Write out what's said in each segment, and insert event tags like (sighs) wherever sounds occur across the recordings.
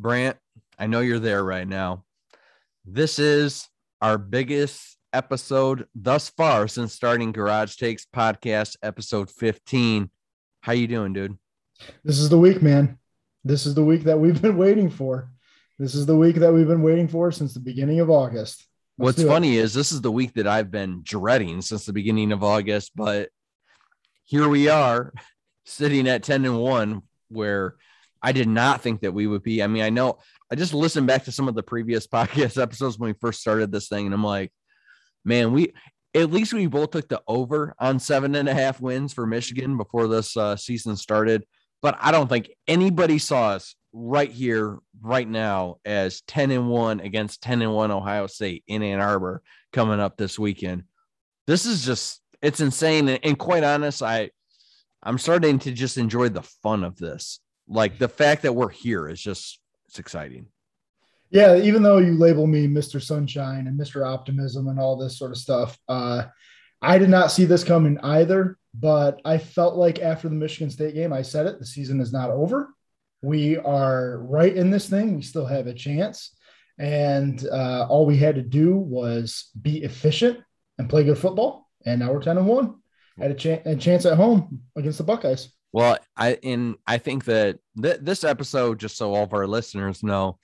Brant, I know you're there right now. This is our biggest episode thus far since starting Garage Takes podcast episode 15. How you doing, dude? This is the week, man. This is the week that we've been waiting for. This is the week that we've been waiting for since the beginning of August. Let's What's funny is this is the week that I've been dreading since the beginning of August, but here we are (laughs) sitting at 10 and 1 where I did not think that we would be. I mean, I know I just listened back to some of the previous (laughs) podcast episodes when we first started this thing, and I'm like, man, we at least we both took the over on seven and a half wins for Michigan before this uh, season started. But I don't think anybody saw us right here, right now, as 10 and 1 against 10 and 1 Ohio State in Ann Arbor coming up this weekend. This is just it's insane. And, and quite honest, I I'm starting to just enjoy the fun of this. Like the fact that we're here is just it's exciting. Yeah, even though you label me Mr. Sunshine and Mr. Optimism and all this sort of stuff, uh, I did not see this coming either. But I felt like after the Michigan State game, I said it: the season is not over. We are right in this thing. We still have a chance, and uh, all we had to do was be efficient and play good football. And now we're ten and one. Had a, ch- a chance at home against the Buckeyes. Well, I and I think that th- this episode, just so all of our listeners know,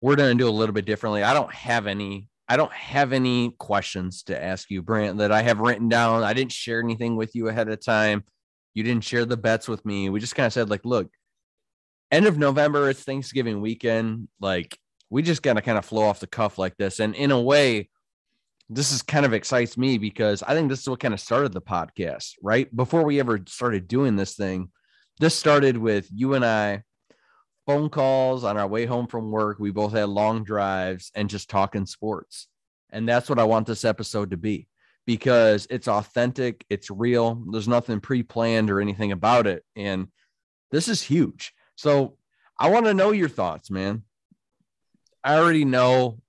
we're going to do a little bit differently. I don't have any. I don't have any questions to ask you, Brant, that I have written down. I didn't share anything with you ahead of time. You didn't share the bets with me. We just kind of said, like, look, end of November, it's Thanksgiving weekend. Like, we just got to kind of flow off the cuff like this. And in a way, this is kind of excites me because I think this is what kind of started the podcast, right? Before we ever started doing this thing, this started with you and I phone calls on our way home from work. We both had long drives and just talking sports. And that's what I want this episode to be because it's authentic, it's real. There's nothing pre planned or anything about it. And this is huge. So I want to know your thoughts, man. I already know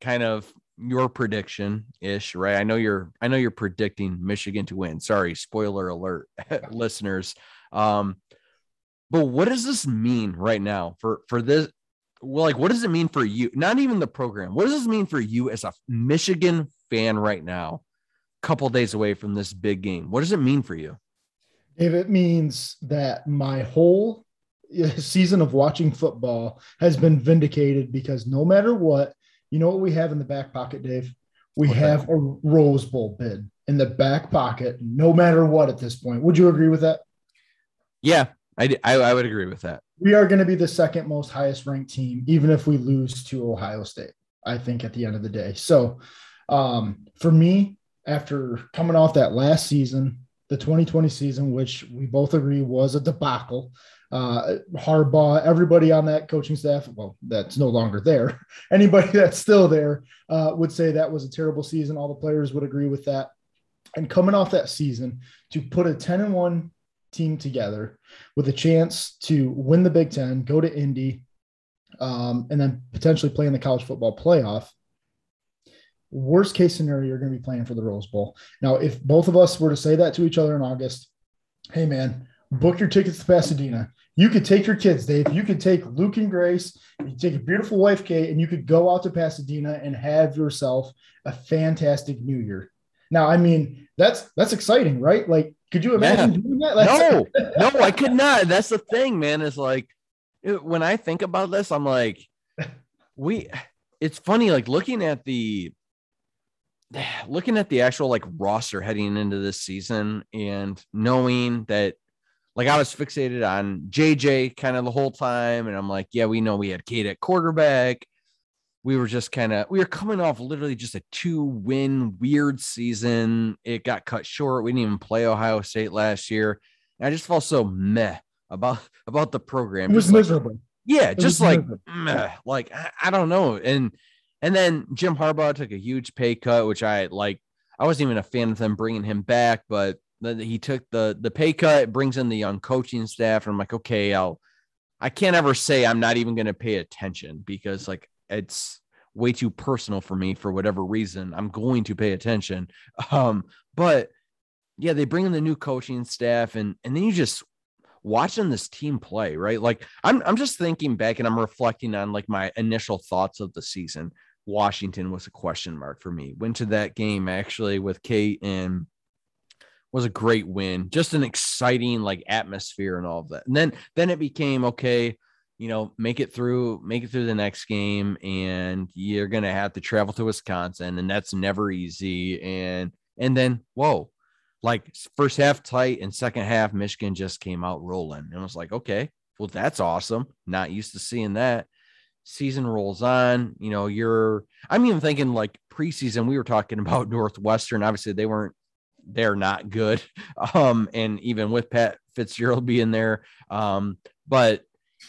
kind of your prediction ish, right? I know you're I know you're predicting Michigan to win. Sorry, spoiler alert, (laughs) listeners. Um, but what does this mean right now for for this? Well, like, what does it mean for you? Not even the program. What does this mean for you as a Michigan fan right now? Couple days away from this big game. What does it mean for you? If it means that my whole season of watching football has been vindicated because no matter what, you know what we have in the back pocket, Dave? We okay. have a Rose Bowl bid in the back pocket, no matter what at this point. Would you agree with that? Yeah, I, I, I would agree with that. We are going to be the second most highest ranked team, even if we lose to Ohio State, I think, at the end of the day. So um, for me, after coming off that last season, the 2020 season, which we both agree was a debacle, uh, Harbaugh, everybody on that coaching staff, well, that's no longer there. (laughs) Anybody that's still there uh, would say that was a terrible season. All the players would agree with that. And coming off that season, to put a 10 and 1 team together with a chance to win the Big Ten, go to Indy, um, and then potentially play in the college football playoff. Worst case scenario, you're going to be playing for the Rose Bowl. Now, if both of us were to say that to each other in August, hey, man, book your tickets to Pasadena. You could take your kids, Dave. You could take Luke and Grace. You take a beautiful wife, Kate, and you could go out to Pasadena and have yourself a fantastic New Year. Now, I mean, that's that's exciting, right? Like, could you imagine yeah. doing that? no, (laughs) no, I could not. That's the thing, man. Is like when I think about this, I'm like, we. It's funny, like looking at the (sighs) looking at the actual like roster heading into this season and knowing that like I was fixated on JJ kind of the whole time. And I'm like, yeah, we know we had Cade at quarterback. We were just kind of, we were coming off literally just a two win weird season. It got cut short. We didn't even play Ohio State last year. And I just felt so meh about, about the program. It was just miserable. Like, yeah, it just like, meh, like, I, I don't know. And, and then Jim Harbaugh took a huge pay cut, which I like. I wasn't even a fan of them bringing him back, but he took the the pay cut, brings in the young coaching staff, and I'm like, okay, I'll. I can't ever say I'm not even going to pay attention because like it's way too personal for me for whatever reason. I'm going to pay attention. (laughs) Um, but yeah, they bring in the new coaching staff, and and then you just watching this team play, right? Like I'm I'm just thinking back and I'm reflecting on like my initial thoughts of the season. Washington was a question mark for me. Went to that game actually with Kate and was a great win. Just an exciting like atmosphere and all of that. And then then it became okay, you know, make it through, make it through the next game, and you're gonna have to travel to Wisconsin, and that's never easy. And and then whoa, like first half tight and second half, Michigan just came out rolling. And was like, okay, well, that's awesome. Not used to seeing that. Season rolls on, you know, you're I'm even thinking like preseason, we were talking (laughs) about Northwestern. Obviously, they weren't they're not good. (laughs) Um, and even with Pat Fitzgerald being there. Um, but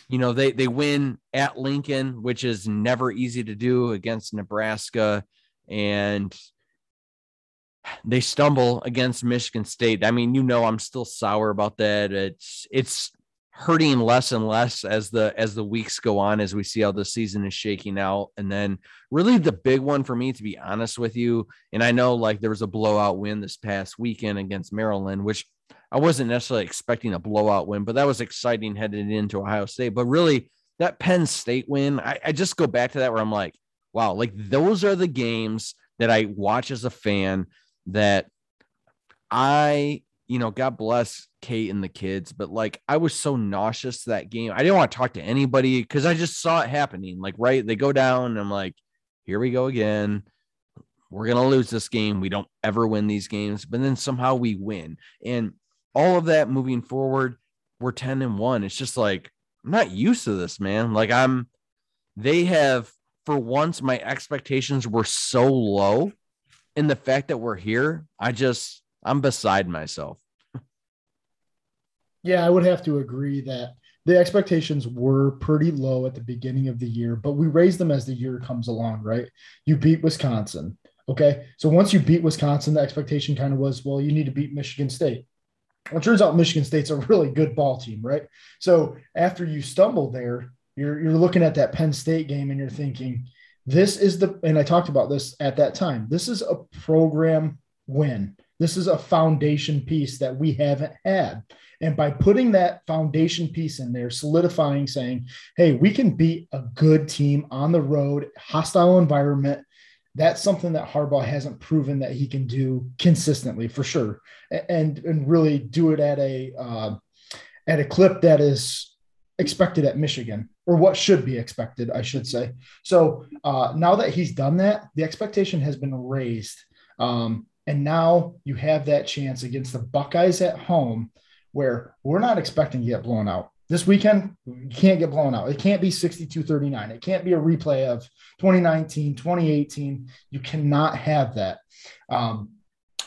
you know, they they win at Lincoln, which is never easy to do against Nebraska. And they stumble against Michigan State. I mean, you know, I'm still sour about that. It's it's hurting less and less as the as the weeks go on as we see how the season is shaking out. And then really the big one for me to be honest with you and i know like there was a blowout win this past weekend against maryland which i wasn't necessarily expecting a blowout win but that was exciting headed into ohio state. But really that penn state win I, I just go back to that where i'm like wow like those are the games that i watch as a fan that I, you know, God bless Kate and the kids, but like I was so nauseous that game. I didn't want to talk to anybody because I just saw it happening. Like, right, they go down, and I'm like, here we go again. We're gonna lose this game. We don't ever win these games, but then somehow we win. And all of that moving forward, we're 10 and 1. It's just like I'm not used to this, man. Like I'm they have for once my expectations were so low and the fact that we're here, I just I'm beside myself. Yeah, I would have to agree that the expectations were pretty low at the beginning of the year, but we raised them as the year comes along, right? You beat Wisconsin. Okay. So once you beat Wisconsin, the expectation kind of was, well, you need to beat Michigan State. Well, it turns out Michigan State's a really good ball team, right? So after you stumble there, you're you're looking at that Penn State game and you're thinking, this is the, and I talked about this at that time. This is a program win. This is a foundation piece that we haven't had. And by putting that foundation piece in there, solidifying, saying, hey, we can beat a good team on the road, hostile environment. That's something that Harbaugh hasn't proven that he can do consistently for sure. And, and really do it at a, uh, at a clip that is expected at Michigan or what should be expected, I should say. So uh, now that he's done that, the expectation has been raised. Um, and now you have that chance against the Buckeyes at home where we're not expecting to get blown out. This weekend, you can't get blown out. It can't be 62 39. It can't be a replay of 2019, 2018. You cannot have that. Um,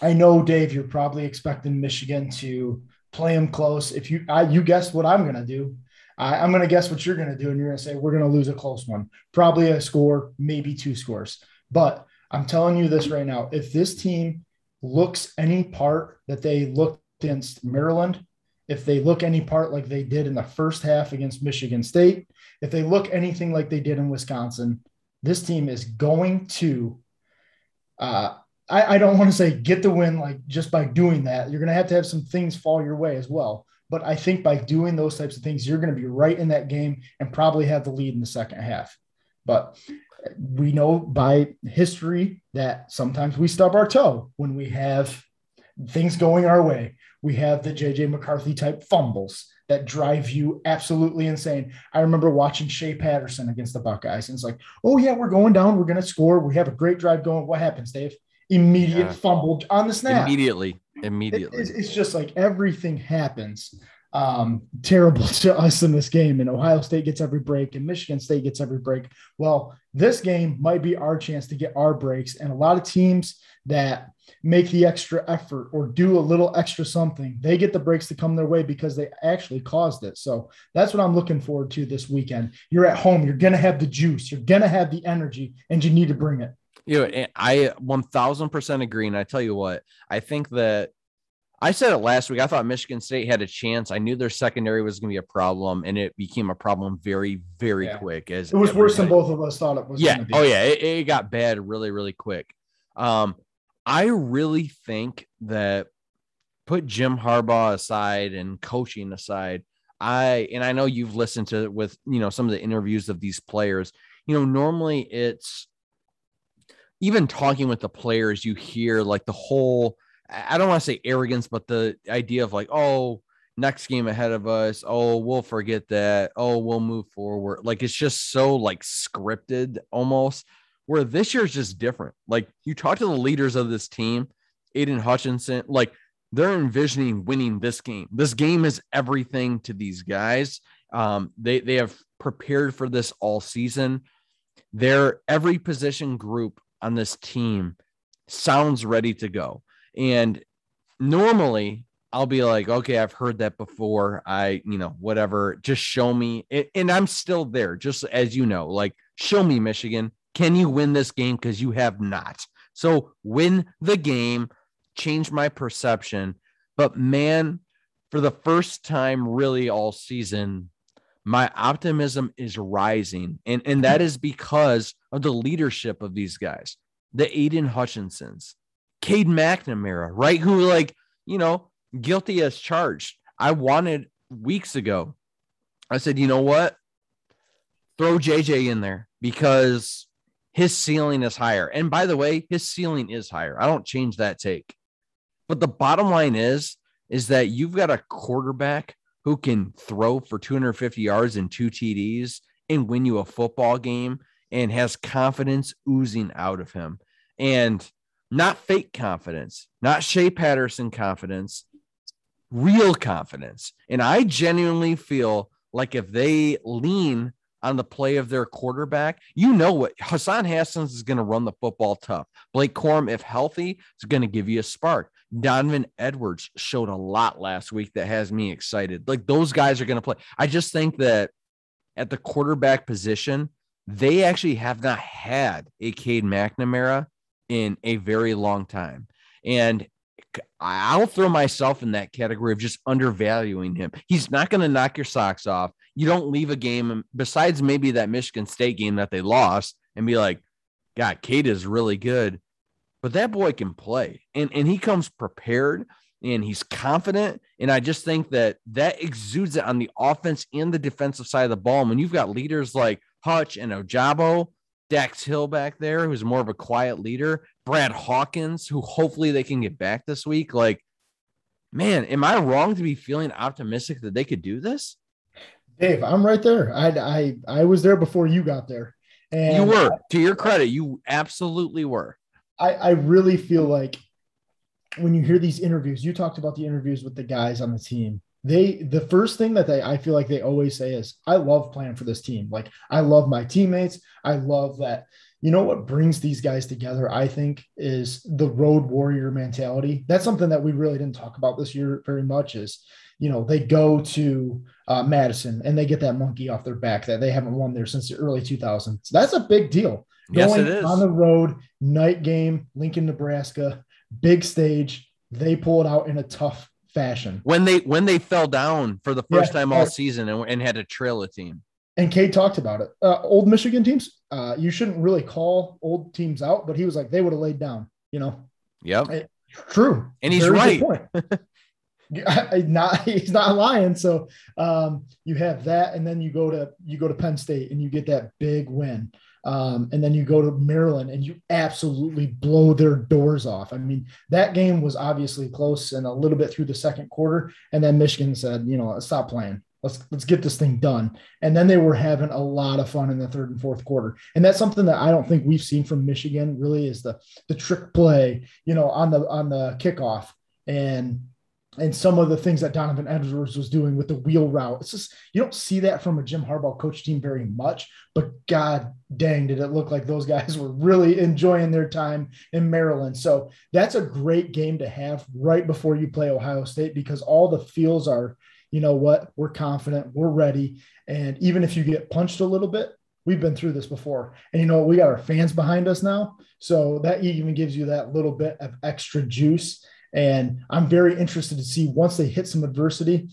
I know, Dave, you're probably expecting Michigan to play them close. If you, I, you guessed what I'm going to do. I, am going to guess what you're going to do, and you're going to say we're going to lose a close one, probably a score, maybe two scores. But I'm telling you this right now: if this team looks any part that they looked against Maryland, if they look any part like they did in the first half against Michigan State, if they look anything like they did in Wisconsin, this team is going to. Uh, I, I don't want to say get the win like just by doing that. You're going to have to have some things fall your way as well. But I think by doing those types of things, you're going to be right in that game and probably have the lead in the second half. But we know by history that sometimes we stub our toe when we have things going our way. We have the JJ McCarthy type fumbles that drive you absolutely insane. I remember watching Shea Patterson against the Buckeyes, and it's like, oh, yeah, we're going down. We're going to score. We have a great drive going. What happens, Dave? Immediate yeah. fumble on the snap. Immediately immediately. It, it's just like everything happens um, terrible (laughs) to us in this game, and Ohio State gets every break, and Michigan State gets every break. Well, this game might be our chance to get our breaks, and a lot of teams that make the extra effort or do a little extra something, they get the breaks to come their way because they actually caused it. So that's what I'm looking forward to this weekend. You're at home, you're gonna have the juice, you're gonna have the energy, and you need to bring it. You know, I 1000% agree. And I tell you what, I think that I said it last week. I thought Michigan State had a chance. I knew their secondary was going to be a problem, and it became a problem very, very yeah. quick. As it was worse than both of us thought it was. Yeah. Oh yeah. It, it, got bad really, really quick. Um, I really think that put Jim Harbaugh aside and coaching aside, I and I know you've listened to with you know some of the interviews of these players. You know, normally it's even talking with the players, you hear like the whole I don't want to say arrogance, but the idea of like, oh, next game ahead of us. Oh, we'll forget that. Oh, we'll move forward. Like it's just so like scripted almost. Where this year is just different. Like you talk to the leaders of this team, Aidan Hutchinson, like they're envisioning winning this game. This game is everything to these guys. Um, they they have prepared for this all season. Their every position group on this team sounds ready to go. And normally I'll be like, okay, I've heard that before. I, you know, whatever, just show me. And I'm still there, just as you know, like, show me, Michigan. Can you win this game? Because you have not. So win the game, change my perception. But man, for the first time really all season, my optimism is rising. And, and that is because of the leadership of these guys, the Aidan Hutchinsons, Cade McNamara, right? Who, like, you know, guilty as charged. I wanted weeks ago. I said, you know what? Throw JJ in there because his ceiling is higher. And by the way, his ceiling is higher. I don't change that take. But the bottom line is, is that you've got a quarterback who can throw for 250 yards and two TDs and win you a football game and has confidence oozing out of him. And not fake confidence, not Shea Patterson confidence, real confidence. And I genuinely feel like if they lean on the play of their quarterback, you know what Hassan Haskins is going to run the football tough. Blake Corum, if healthy, is going to give you a spark. Donovan Edwards showed a lot last week that has me excited. Like those guys are going to play. I just think that at the quarterback position, they actually have not had a Cade McNamara in a very long time. And I'll throw myself in that category of just undervaluing him. He's not going to knock your socks off. You don't leave a game um, besides maybe that Michigan State game that they lost and be like, God, Cade is really good. But that boy can play and, and he comes prepared and he's confident. And I just think that that exudes it on the offense and the defensive side of the ball. When you've got leaders like Hutch and Ojabo, Dax Hill back there, who's more of a quiet leader, Brad Hawkins, who hopefully they can get back this week. Like, man, am I wrong to be feeling optimistic that they could do this? Dave, I'm right there. I I I was there before you got there. And you were, to your credit, you absolutely were. I, I really feel like when you hear these interviews, you talked about the interviews with the guys on the team. They the first thing that they I feel like they always say is, I love playing for this team. Like I love my teammates. I love that you know what brings these guys together i think is the road warrior mentality that's something that we really didn't talk about this year very much is you know they go to uh, madison and they get that monkey off their back that they haven't won there since the early 2000s so that's a big deal yes, going it is. on the road night game lincoln nebraska big stage they pull it out in a tough fashion when they when they fell down for the first yeah, time all season and, and had to trail a team and Cade talked about it. Uh, old Michigan teams, uh, you shouldn't really call old teams out, but he was like, they would have laid down, you know? Yep. true. And he's Very right. (laughs) (laughs) not he's not lying. So um, you have that, and then you go to you go to Penn State and you get that big win. Um, and then you go to Maryland and you absolutely blow their doors off. I mean, that game was obviously close and a little bit through the second quarter. And then Michigan said, you know, stop playing. Let's let's get this thing done. And then they were having a lot of fun in the third and fourth quarter. And that's something that I don't think we've seen from Michigan really is the the trick play, you know, on the on the kickoff and and some of the things that Donovan Edwards was doing with the wheel route. It's just you don't see that from a Jim Harbaugh coach team very much, but god dang did it look like those guys (laughs) were really enjoying their time in Maryland. So that's a great game to have right before you play Ohio State because all the feels are you know what, we're confident, we're ready. And even if you get punched a little bit, we've been through this before. And you know, what, we got our fans behind us now. So that even gives you that little bit of extra juice. And I'm very interested to see once they hit some adversity,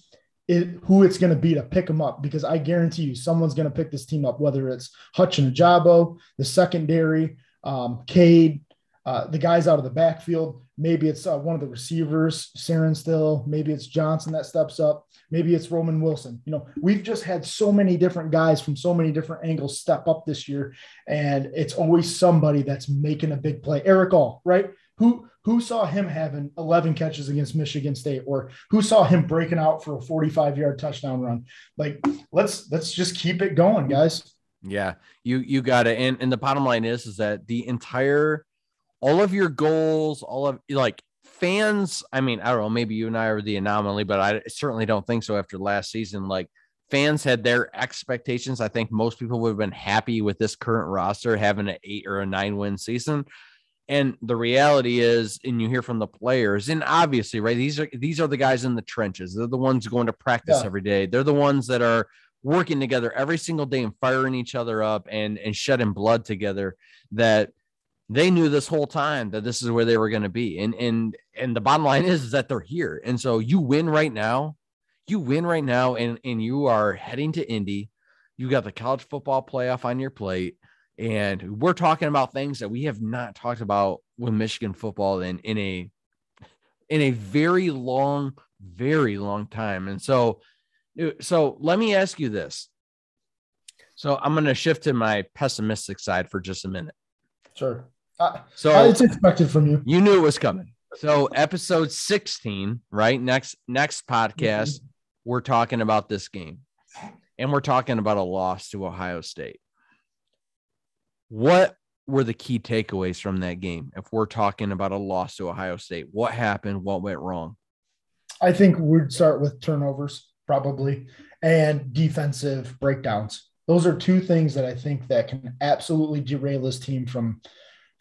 it, who it's going to be to pick them up because I guarantee you someone's going to pick this team up, whether it's Hutch and Ojabo, the secondary, um, Cade, uh, the guys out of the backfield Maybe it's uh, one of the receivers, Sainristil. Maybe it's Johnson that steps up. Maybe it's Roman Wilson. You know, we've just had so many different guys from so many different angles step up this year, and it's always somebody that's making a big play. Erick All, right? Who who saw him having 11 catches against Michigan State, or who saw him breaking out for a 45 yard touchdown run? Like, let's let's just keep it going, guys. Yeah, you you got it. And and the bottom line is is that the entire all of your goals, all of like fans. I mean, I don't know, maybe you and I are the anomaly, but I certainly don't think so after last season. Like fans had their expectations. I think most people would have been happy with this current roster having an eight or a nine win season. And the reality is, and you hear from the players, and obviously, right, these are these are the guys in the trenches. They're the ones going to practice yeah. every day. They're the ones that are working together every single day and firing each other up and and shedding blood together. That they knew this whole time that this is where they were going to be. And and and the bottom line is, is that they're here. And so you win right now. You win right now, and and you are heading to Indy. You got the college football playoff on your plate. And we're talking about things that we have not talked about with Michigan football in, in a in a very long, very long time. And so so let me ask you this. So I'm going to shift to my pessimistic side for just a minute. Sure. Uh, so it's expected from you. You knew it was coming. So episode 16, right? Next next podcast, mm-hmm. we're talking about this game. And we're talking about a loss to Ohio State. What were the key takeaways from that game? If we're talking about a loss to Ohio State, what happened? What went wrong? I think we'd start with turnovers, probably, and defensive breakdowns. Those are two things that I think that can absolutely derail this team from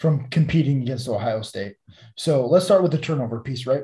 from competing against Ohio State. So let's start with the turnover piece, right?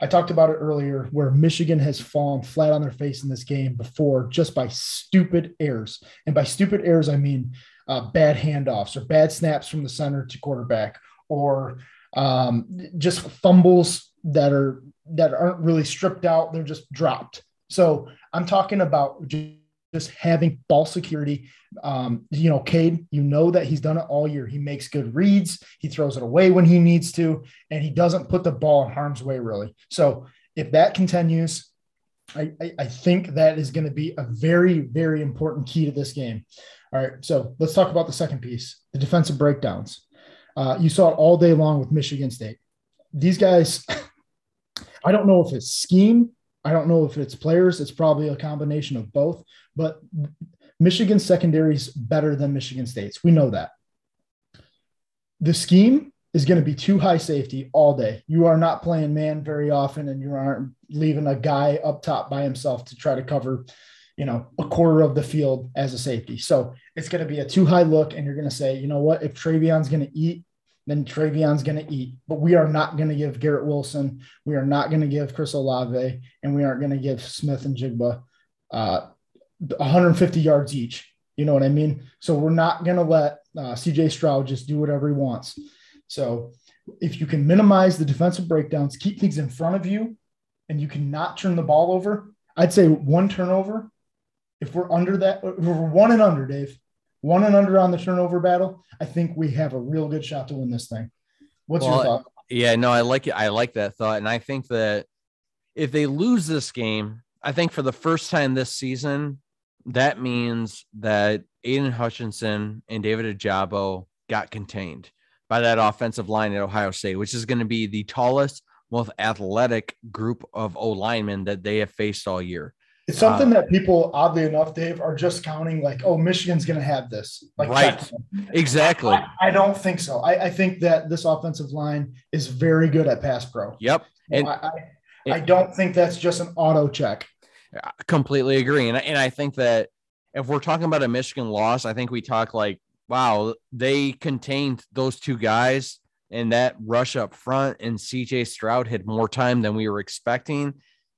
I talked about it earlier where Michigan has fallen flat on their face in this game before just by stupid errors. And by stupid errors, I mean uh, bad handoffs or bad snaps from the center to quarterback or um, just fumbles that are that aren't really stripped out. They're just dropped. So I'm talking about just having ball security. Um, you know, Cade, you know that he's done it all year. He makes good reads, he throws it away when he needs to, and he doesn't put the ball in harm's way, really. So if that continues, I, I, think that is going to be a very, very important key to this game. All right. So let's talk about the second piece the defensive breakdowns. Uh, you saw it all day long with Michigan State. These guys, (laughs) I don't know if it's scheme I don't know if it's players. It's probably a combination of both. But Michigan secondary is better than Michigan State's. We know that. The scheme is going to be two high safety all day. You are not playing man very often, and you aren't leaving a guy up top by himself to try to cover, you know, a quarter of the field as a safety. So it's going to be a two high look, and you're going to say, you know what, if TreVeyon's going to eat then TreVeyon's going to eat. But we are not going to give Garrett Wilson, we are not going to give Chris Olave, and we aren't going to give Smith-Njigba uh, 150 yards each. You know what I mean? So we're not going to let uh, CJ Stroud just do whatever he wants. So if you can minimize the defensive breakdowns, keep things in front of you, and you cannot turn the ball over, I'd say one turnover. If we're under that, if we're one and under, Dave, one and under on the turnover battle, I think we have a real good shot to win this thing. What's well, your thought? Yeah, no, I like it. I like that thought. And I think that if they lose this game, I think for the first time this season, that means that Aidan Hutchinson and David Ojabo got contained by that offensive line at Ohio State, which is going to be the tallest, most athletic group of O linemen that they have faced all year. It's something uh, that people, oddly enough, Dave, are just counting like, oh, Michigan's going to have this. Like, right. Exactly. I, I, don't think so. I, I, think that this offensive line is very good at pass pro. Yep. And I, I, I don't think that's just an auto check. I completely agree. And, and I think that if we're talking about a Michigan loss, I think we talk like, wow, they contained those two guys and that rush up front, and CJ Stroud had more time than we were expecting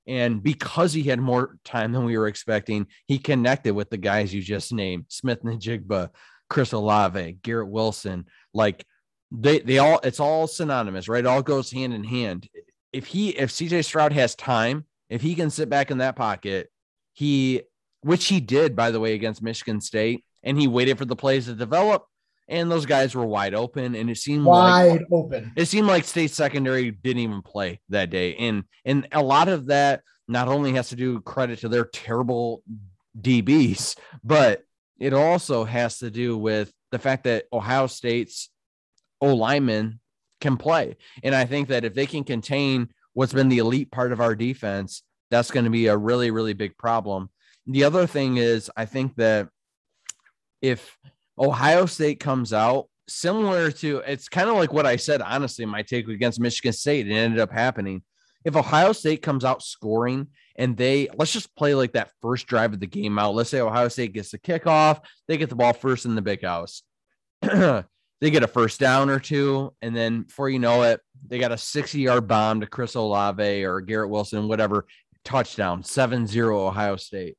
and because he had more time than we were expecting, he connected with the guys you just named Smith-Njigba, Chris Olave, Garrett Wilson. Like they, they all, it's all synonymous, right? It all goes hand in hand. If he, if CJ Stroud has time, if he can sit back in that pocket, he, which he did, by the way, against Michigan State, and he waited for the plays to develop. and those guys were wide open, and it seemed wide like, open. It seemed like state secondary didn't even play that day, and and a lot of that not only has to do credit to their terrible DBs, but it also has to do with the fact that Ohio State's O linemen can play, and I think that if they can contain what's been the elite part of our defense, that's going to be a really really big problem. The other thing is, I think that if Ohio State comes out similar to it's kind of like what I said, honestly, my take against Michigan State, it ended up happening. If Ohio State comes out scoring and they let's just play like that first drive of the game out. Let's say Ohio State gets the kickoff, they get the ball first in the big house. (clears throat) they get a first down or two, and then before you know it, they got a 60 yard bomb to Chris Olave or Garrett Wilson, whatever, touchdown, 7 0 Ohio State.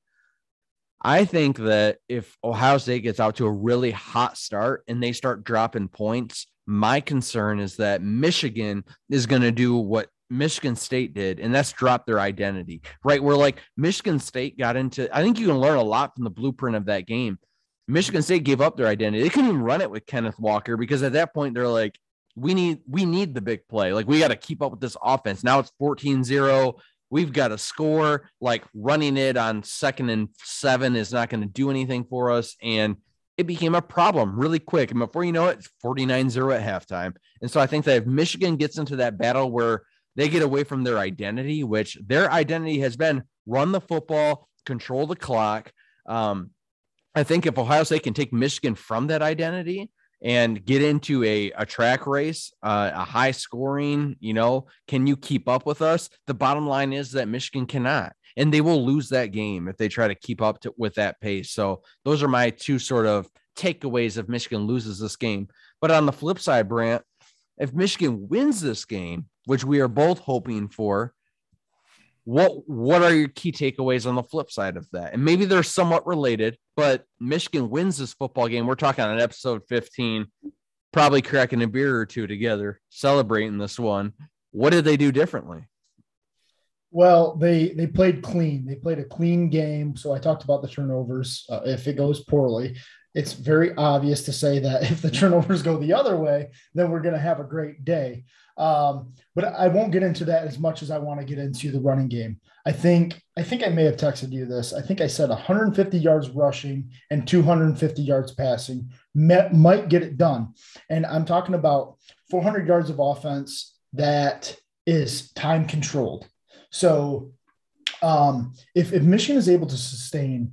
I think that if Ohio State gets out to a really hot start and they start dropping points, my concern is that Michigan is going to do what Michigan State did, and that's drop their identity, right? Where like Michigan State got into, I think you can learn a lot from the blueprint of that game. Michigan State gave up their identity. They couldn't even run it with Kenneth Walker because at that point they're like, we need we need the big play. Like we got to keep up with this offense. Now it's 14-0 we've got a score. Like running it on second and seven is not going to do anything for us. And it became a problem really quick. And before you know it, 49 0 at halftime. And so I think that if Michigan gets into that battle where they get away from their identity, which their identity has been run the football, control the clock. Um, I think if Ohio State can take Michigan from that identity, and get into a, a track race, uh, a high scoring, you know, can you keep up with us? The bottom line is that Michigan cannot, and they will lose that game if they try to keep up to, with that pace. So those are my two sort of takeaways if Michigan loses this game. But on the flip side, Brant, if Michigan wins this game, which we are both hoping for, what what are your key takeaways on the flip side of that? And maybe they're somewhat related, but Michigan wins this football game. We're talking on episode 15, probably cracking a beer or two together, celebrating this one. What did they do differently? Well, they they played clean. They played a clean game. So I talked about the turnovers. Uh, if it goes poorly, it's very obvious to say that if the turnovers go the other way, then we're going to have a great day. Um, but I won't get into that as much as I want to get into the running game. I think I think I may have texted you this. I think I said 150 yards rushing and 250 yards passing met, might get it done. And I'm talking about 400 yards of offense that is time controlled. So um, if, if Michigan is able to sustain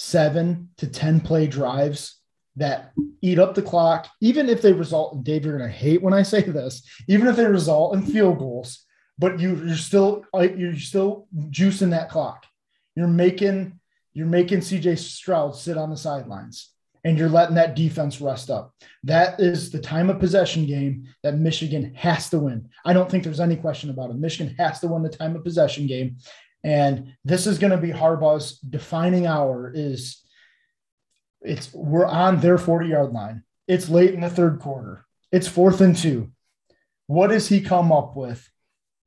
seven to 10 play drives that eat up the clock, even if they result, in Dave, you're going to hate when I say this, even if they result in field goals, but you, you're still, you're still juicing that clock. You're making, you're making CJ Stroud sit on the sidelines and you're letting that defense rest up. That is the time of possession game that Michigan has to win. I don't think there's any question about it. Michigan has to win the time of possession game. And this is going to be Harbaugh's defining hour is it's we're on their 40 yard line. It's late in the third quarter. It's fourth and two. What does he come up with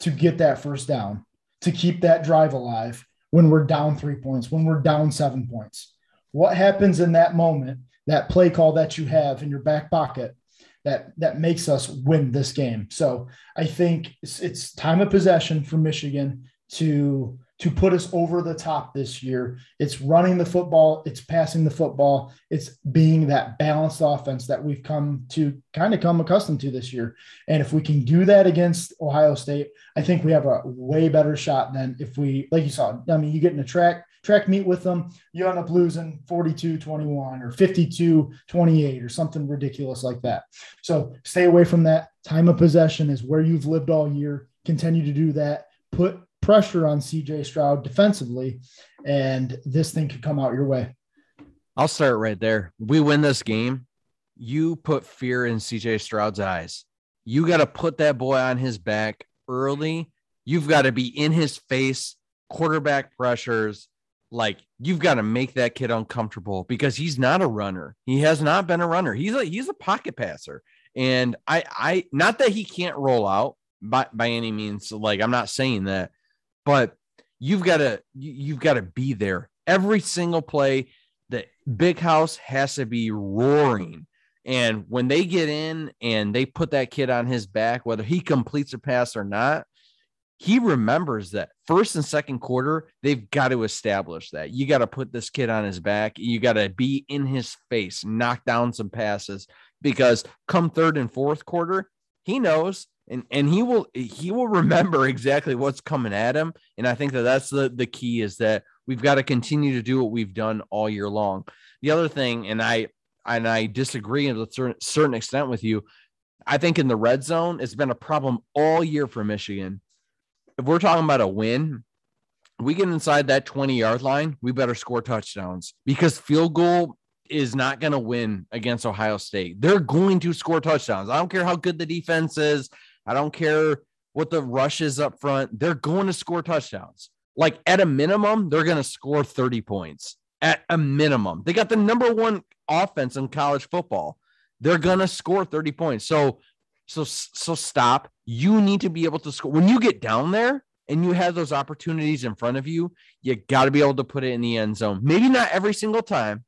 to get that first down, to keep that drive alive when we're down three points, when we're down seven points? What happens in that moment, that play call that you have in your back pocket that that makes us win this game? So I think it's, it's time of possession for Michigan to to put us over the top this year. It's running the football, it's passing the football, it's being that balanced offense that we've come to kind of come accustomed to this year. And if we can do that against Ohio State, I think we have a way better shot than if we, like you saw, I mean, you get in a track track meet with them, you end up losing 42 21 or 52 28 or something ridiculous like that. So stay away from that. Time of possession is where you've lived all year. Continue to do that. Put pressure on CJ Stroud defensively, and this thing could come out your way. I'll start right there. We win this game. You put fear in CJ Stroud's eyes. You got to put that boy on his back early. You've got to be in his face, quarterback pressures. Like you've got to make that kid uncomfortable because he's not a runner. He has not been a runner. He's a he's a pocket passer. And I I not that he can't roll out by by any means. Like I'm not saying that, but you've got to you've got to be there every single play. The big house has to be roaring And when they get in and they put that kid on his back, whether he completes a pass or not, he remembers that first and second quarter, they've got to establish that. You got to put this kid on his back. You got to be in his face, knock down some passes because come third and fourth quarter, he knows and and he will he will remember exactly what's coming at him. And i think that that's the the key is that we've got to continue to do what we've done all year long. The other thing and i and i disagree to a certain, extent with you i think in the red zone it's been a problem all year for michigan. If we're talking about a win we get inside that 20 yard line we better score touchdowns because field goal is not going to win against ohio state. They're going to score touchdowns. I don't care how good the defense is I don't care what the rush is up front. They're going to score touchdowns. Like at a minimum, they're going to score 30 points at a minimum. They got the number one offense in college football. They're going to score 30 points. So, so, so stop. You need to be able to score when you get down there and you have those opportunities in front of you. You got to be able to put it in the end zone. Maybe not every single time,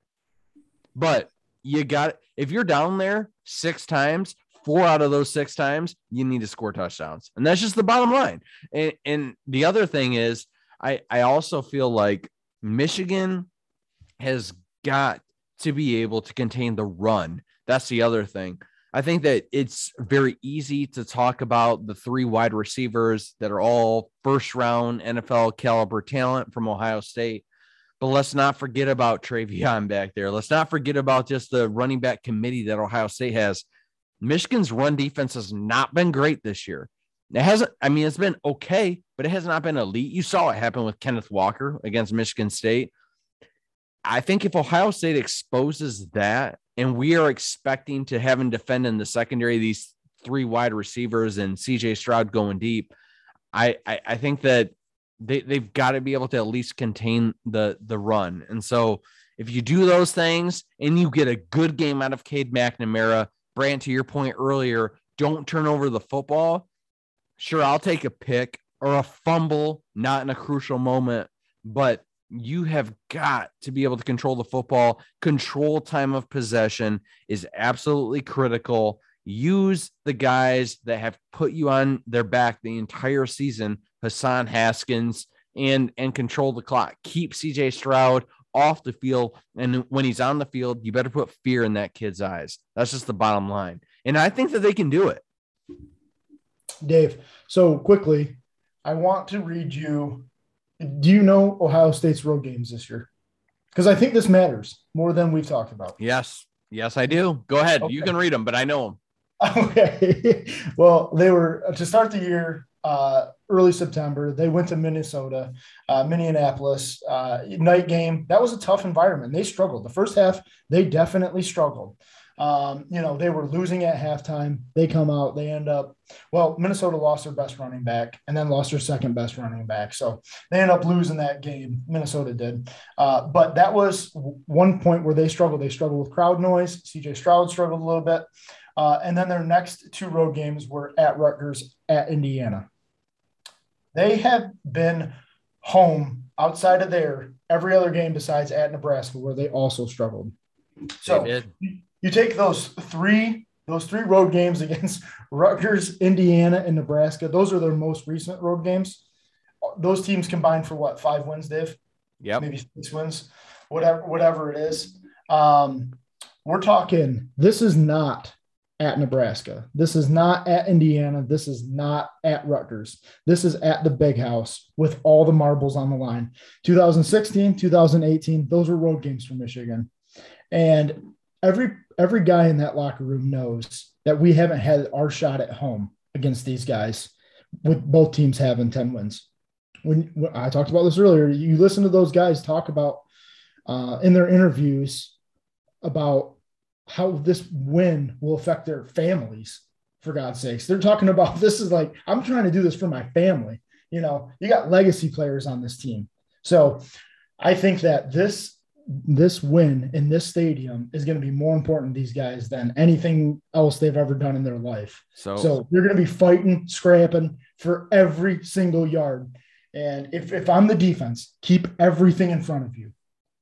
but you got if you're down there six times, four out of those six times, you need to score touchdowns. And that's just the bottom line. And, and the other thing is, I, I also feel like Michigan has got to be able to contain the run. That's the other thing. I think that it's very easy to talk about the three wide receivers that are all first round NFL caliber talent from Ohio State. But let's not forget about TreVeyon back there. Let's not forget about just the running back committee that Ohio State has. Michigan's run defense has not been great this year. It hasn't, I mean, it's been okay, but it has not been elite. You saw it happen with Kenneth Walker against Michigan State. I think if Ohio State exposes that, and we are expecting to have him defend in the secondary these three wide receivers and CJ Stroud going deep, I, I, I think that they, they've got to be able to at least contain the the run. And so if you do those things and you get a good game out of Cade McNamara, Brant, to your point earlier, don't turn over the football. Sure, I'll take a pick or a fumble, not in a crucial moment, but you have got to be able to control the football. Control time of possession is absolutely critical. Use the guys that have put you on their back the entire season, Hassan Haskins, and and control the clock. Keep CJ Stroud off the field. And when he's on the field, you better put fear in that kid's eyes. That's just the bottom line. And I think that they can do it. Dave, so quickly, I want to read you. Do you know Ohio State's road games this year? Because I think this matters more than we've talked about. Yes. Yes, I do. Go ahead. Okay. You can read them, but I know them. (laughs) Okay. well, they were to start the year, uh, early September. They went to Minnesota, uh, Minneapolis, uh, night game. That was a tough environment. They struggled. The first half, they definitely struggled. Um, you know, they were losing at halftime. They come out, they end up, well, Minnesota lost their best running back and then lost their second best running back. So they end up losing that game. Minnesota did. Uh, but that was one point where they struggled. They struggled with crowd noise. CJ Stroud struggled a little bit. Uh, and then their next two road games were at Rutgers, at Indiana. They have been home outside of there every other game besides at Nebraska, where they also struggled. So you take those three those three road games (laughs) against Rutgers, Indiana, and Nebraska. Those are their most recent road games. Those teams combined for what five wins, Dave? Yeah, maybe six wins, whatever whatever it is. Um, we're talking. This is not at Nebraska. This is not at Indiana. This is not at Rutgers. This is at the big house with all the marbles on the line. 2016, 2018, those were road games for Michigan. And every every guy in that locker room knows that we haven't had our shot at home against these guys with both teams having 10 wins. When, when I talked about this earlier, you listen to those guys talk about uh, in their interviews about how this win will affect their families for God's sakes. They're talking about (laughs) this is like, I'm trying to do this for my family. You know, you got legacy players on this team. So I think that this this win in this stadium is going to be more important to these guys than anything else they've ever done in their life. So, so they're going to be fighting, scrapping for every single yard. And if, if I'm the defense, keep everything in front of you.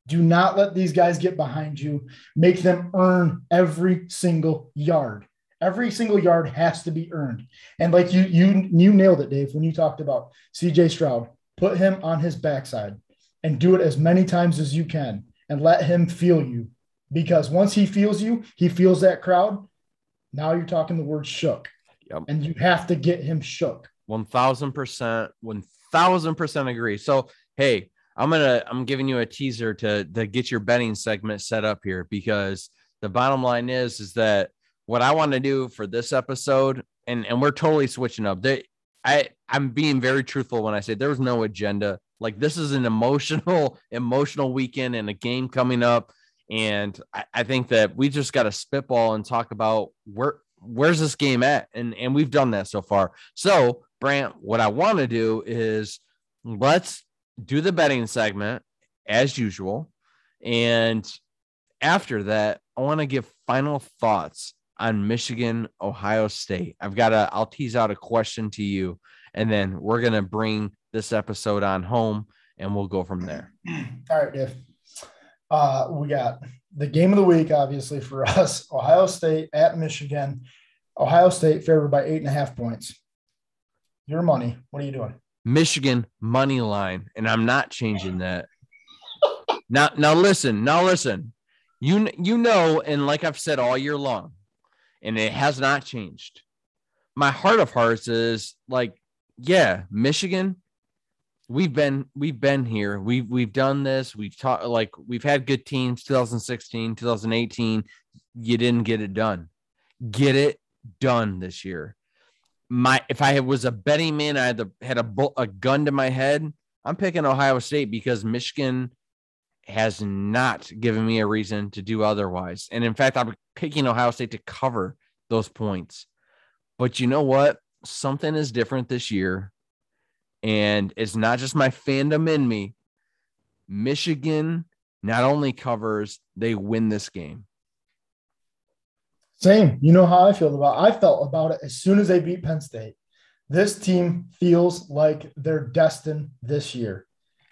Do not let these guys get behind you. Make them earn every single yard. Every single yard has to be earned. And like you, you, you nailed it, Dave, when you talked about CJ Stroud. Put him on his backside and do it as many times as you can and let him feel you. Because once he feels you, he feels that crowd. Now you're talking the word shook. Yep. And you have to get him shook. 1000%, 1000% agree. So, hey, I'm gonna I'm giving you a teaser to to get your betting segment set up here because the bottom line is is that what I want to do for this episode and and we're totally switching up. They, I I'm being very truthful when I say there's no agenda. Like this is an emotional (laughs) emotional weekend and a game coming up, and I, I think that we just got to spitball and talk about where where's this game at, and and we've done that so far. So Brant, what I want to do is let's do the betting segment as usual. And after that, I want to give final thoughts on Michigan, Ohio State. I've got a, I'll tease out a question to you, and then we're going to bring this episode on home and we'll go from there. (clears throat) All right, Dave. Uh, we got the game of the week, obviously, for (laughs) us Ohio State at Michigan. Ohio State favored by eight and a half points. Your money. What are you doing? Michigan money line, and I'm not changing that. now, now listen, now listen. You you know, and like I've said all year long, and it has not changed. My heart of hearts is like, yeah, Michigan. We've been we've been here. We've we've done this. We've taught like we've had good teams. 2016, 2018. You didn't get it done. Get it done this year my if I was a betting man, I had a, had a a gun to my head. I'm picking Ohio State because Michigan has not given me a reason to do otherwise. And in fact, I'm picking Ohio State to cover those points. But you know what? Something is different this year. And it's not just my fandom in me. Michigan not only covers, they win this game. Same. You know how I feel about it. I felt about it as soon as they beat Penn State. This team feels like they're destined this year.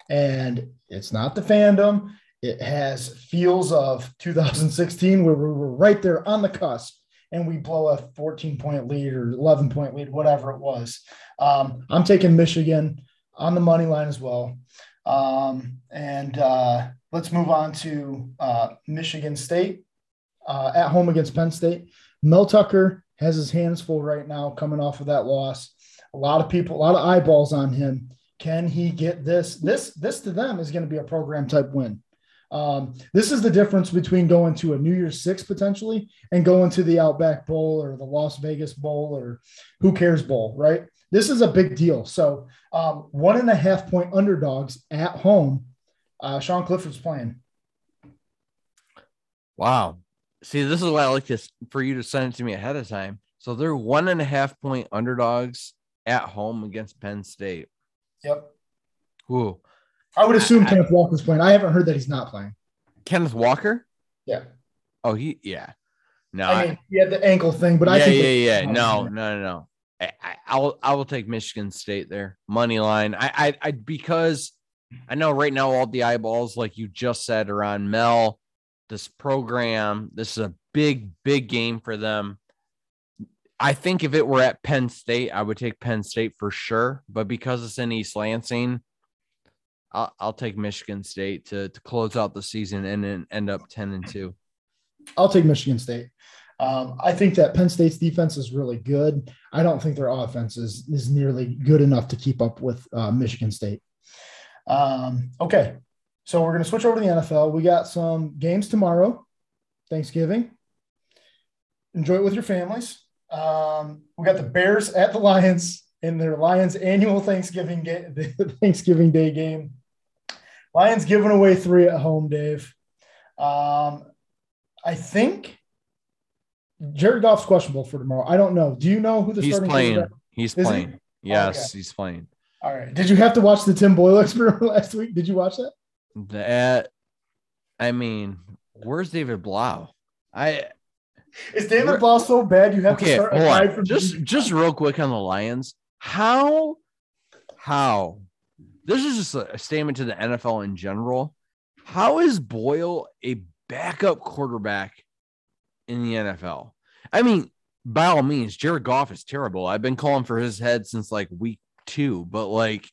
And it's not the fandom. It has feels of 2016 where we were right there on the cusp and we blow a 14 point lead or 11 point lead, whatever it was. Um, I'm taking Michigan on the money line as well. Um, and uh, let's move on to uh, Michigan State uh, at home against Penn State. Mel Tucker has his hands full right now coming off of that loss. A lot of people, a lot of eyeballs on him. Can he get this? This this to them is going to be a program type win. Um, this is the difference between going to a New Year's Six potentially and going to the Outback Bowl or the Las Vegas Bowl or who cares Bowl, right? This is a big deal. So um, one and a half point underdogs at home. Uh, Sean Clifford's playing. Wow, See, this is why I like this for you to send it to me ahead of time. So they're one and a half point underdogs at home against Penn State. Yep. Ooh. I would assume I, Kenneth Walker's playing. I haven't heard that he's not playing. Kenneth Walker? Yeah. Oh, he yeah. No, I mean, he had the ankle thing, but yeah, I think yeah, yeah, no, no, no, no. I, I, will, I will take Michigan State there, money line. I, I, I, because I know right now all the eyeballs, like you just said, are on Mel this program. This is a big, big game for them. I think if it were at Penn State, I would take Penn State for sure. But because it's in East Lansing, I'll, I'll take Michigan State to, to close out the season and then end up 10 and 2. I'll take Michigan State. Um, I think that Penn State's defense is really good. I don't think their offense is, is nearly good enough to keep up with uh, Michigan State. Um, okay, so we're going to switch over to the NFL. We got some games tomorrow, Thanksgiving. Enjoy it with your families. Um, we got the Bears at the Lions in their Lions annual Thanksgiving game, (laughs) Thanksgiving Day game. Lions giving away three at home, Dave. Um, I think Jared Goff's questionable for tomorrow. I don't know. Do you know who the starting is? he's playing? He's Is playing. He? Yes, okay. he's playing. All right. Did you have to watch the Tim Boyle (laughs) experiment last week? Did you watch that? That I mean, where's David Blough? I is David Blough so bad you have okay, to start from just just real quick on the Lions. How how this is just a statement to the NFL in general. How is Boyle a backup quarterback in the NFL? I mean, by all means, Jared Goff is terrible. I've been calling for his head since like week two, but like,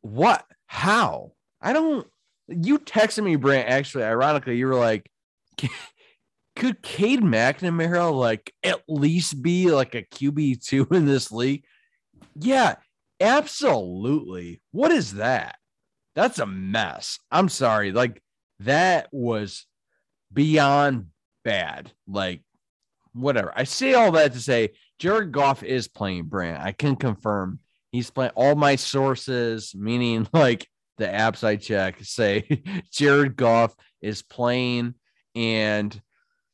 what? How? I don't. You texted me, Brant. Actually, ironically, you were like, (laughs) could Cade McNamara like at least be like a QB two (laughs) in this league? Yeah, absolutely. What is that? That's a mess. I'm sorry. Like that was beyond bad. Like whatever. I say all that to say Jared Goff is playing Brant. I can confirm he's playing all my sources, meaning (laughs) like the apps I check, say (laughs) Jared Goff is playing. And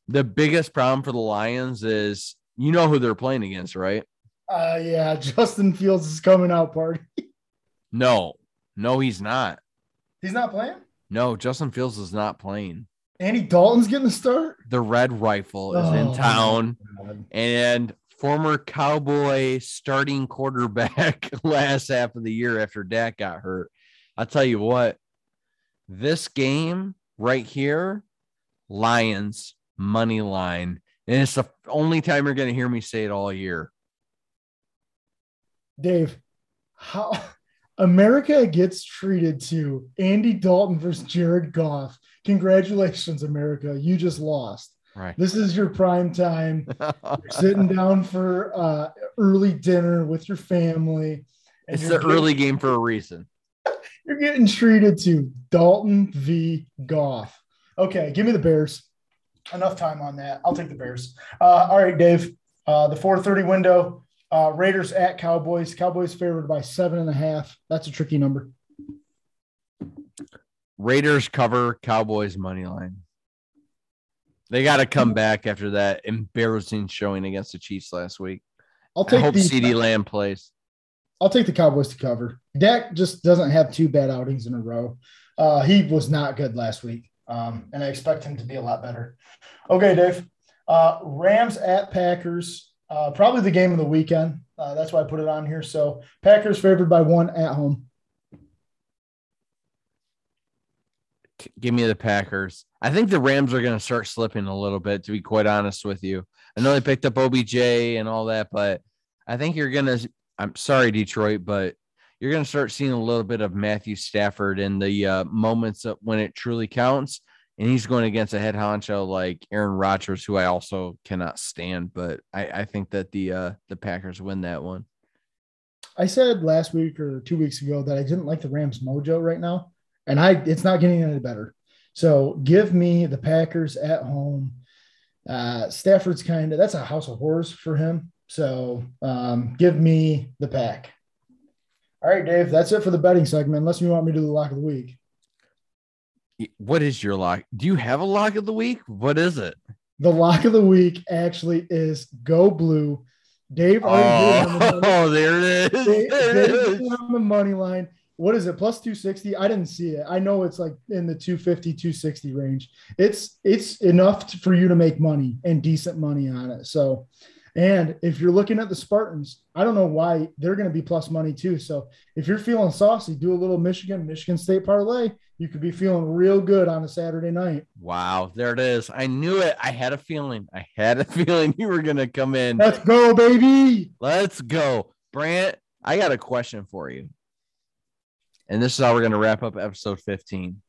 the biggest problem for the Lions is you know who they're playing against, right? Uh yeah, (laughs) Justin Fields is coming out party. no, no, he's not. He's not playing? No, Justin Fields is not playing. Andy Dalton's getting the start. The Red Rifle is oh, in town, and former Cowboy starting quarterback (laughs) last half of the year after Dak got hurt. I'll tell you what, this game right here, Lions money line, and it's the only time you're going to hear me say it all year. Dave, how (laughs) America gets treated to Andy Dalton versus Jared Goff. Congratulations, America. You just lost. Right. This is your prime time. You're sitting (laughs) down for uh, early dinner with your family. It's the getting, early game for a reason. You're getting treated to Dalton v. Goff. Okay, give me the Bears. Enough time on that. I'll take the Bears. Uh, all right, Dave. Uh, the 4:30 window. Uh, Raiders at Cowboys. Cowboys favored by seven and a half. That's a tricky number. Raiders cover Cowboys money line. They got to come back after that embarrassing showing against the Chiefs last week. I'll take I hope the, CeeDee Lamb plays. I'll take the Cowboys to cover. Dak just doesn't have two bad outings in a row. Uh, he was not good last week, um, and I expect him to be a lot better. Okay, Dave. Uh, Rams at Packers. Uh, probably the game of the weekend. Uh, that's why I put it on here. So Packers favored by one at home. Give me the Packers. I think the Rams are going to start slipping a little bit, to be quite honest with you. I know they picked up OBJ and all that, but I think you're going to. I'm sorry, Detroit, but you're going to start seeing a little bit of Matthew Stafford in the uh, moments when it truly counts and he's going against a head honcho like Aaron Rodgers, who I also cannot stand. But I, I think that the uh, the Packers win that one. I said last week or two weeks ago that I didn't like the Rams mojo right now, and I it's not getting any better. So give me the Packers at home. Uh, Stafford's kind of that's a house of horrors for him. So um, give me the pack. All right, Dave, that's it for the betting segment. Unless you want me to do the lock of the week what is your lock? Do you have a lock of the week? What is it? The lock of the week actually is go blue. Dave already oh, oh, (laughs) there it is. Dave, there it is. on the money line. What is it? Plus 260? I didn't see it. I know it's like in the 250, 260 range. It's it's enough to, for you to make money and decent money on it. So and if you're looking at the Spartans, I don't know why they're going to be plus money too. So if you're feeling saucy, do a little Michigan, Michigan State parlay. You could be feeling real good on a Saturday night. Wow, there it is. I knew it. I had a feeling. I had a (laughs) feeling you were going to come in. Let's go, baby. Let's go. Brant, I got a question for you. And this is how we're going to wrap up episode 15.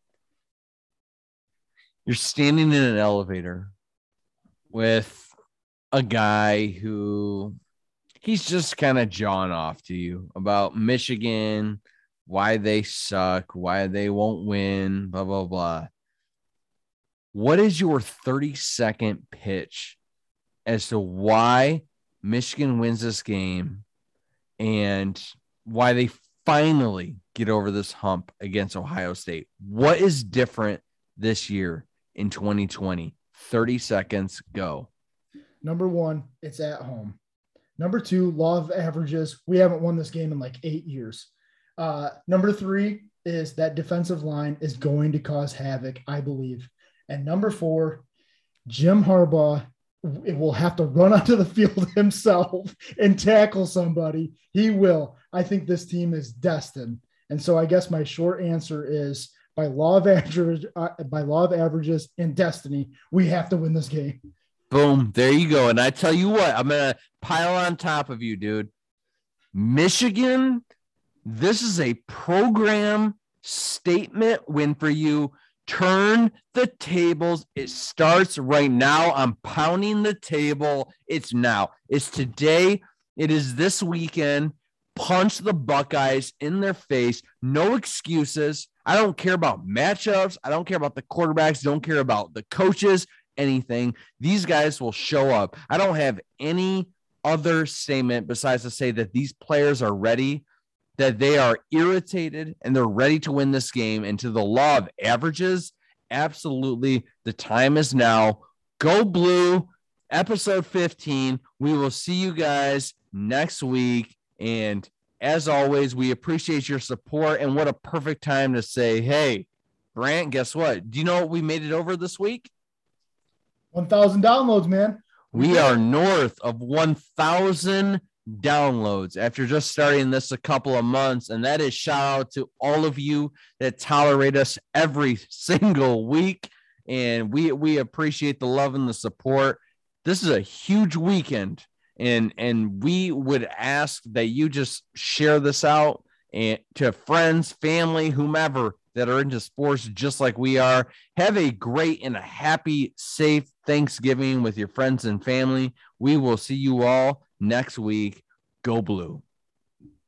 You're standing in an elevator with a guy who he's just kind of jawing off to you about Michigan, why they suck, why they won't win, blah, blah, blah. What is your 30 second pitch as to why Michigan wins this game and why they finally get over this hump against Ohio State? What is different this year in 2020? 30 seconds, go. Number one, it's at home. Number two, law of averages. We haven't won this game in like eight years. Uh, number three is that defensive line is going to cause havoc, I believe. And number four, Jim Harbaugh will have to run (laughs) onto the field himself and tackle somebody. He will. I think this team is destined. And so I guess my short answer is by law of average, uh, by law of averages and destiny, we have to win this game. Boom. There you go. And I tell you what, I'm going to pile on top of you, dude. Michigan, this is a program statement win for you. Turn the tables. It starts right now. I'm pounding the table. It's now. It's today. It is this weekend. Punch the Buckeyes in their face. No excuses. I don't care about matchups. I don't care about the quarterbacks. Don't care about the coaches, anything. These guys will show up. I don't have any other statement besides to say that these players are ready, that they are irritated and they're ready to win this game. And to the law of averages, absolutely, the time is now. Go blue, episode 15. We will see you guys next week. And as always, we appreciate your support. And what a perfect time to say, hey, Brant, guess what? Do you know what we made it over this week? 1,000 downloads, man. We are north of 1,000 downloads after just starting this a couple of months. And that is shout out to all of you that tolerate us every (laughs) single week. And we, we appreciate the love and the support. This is a huge weekend and and we would ask that you just share this out and to friends family whomever that are into sports just like we are. Have a great and a happy safe thanksgiving with your friends and family. We will see you all next week. Go blue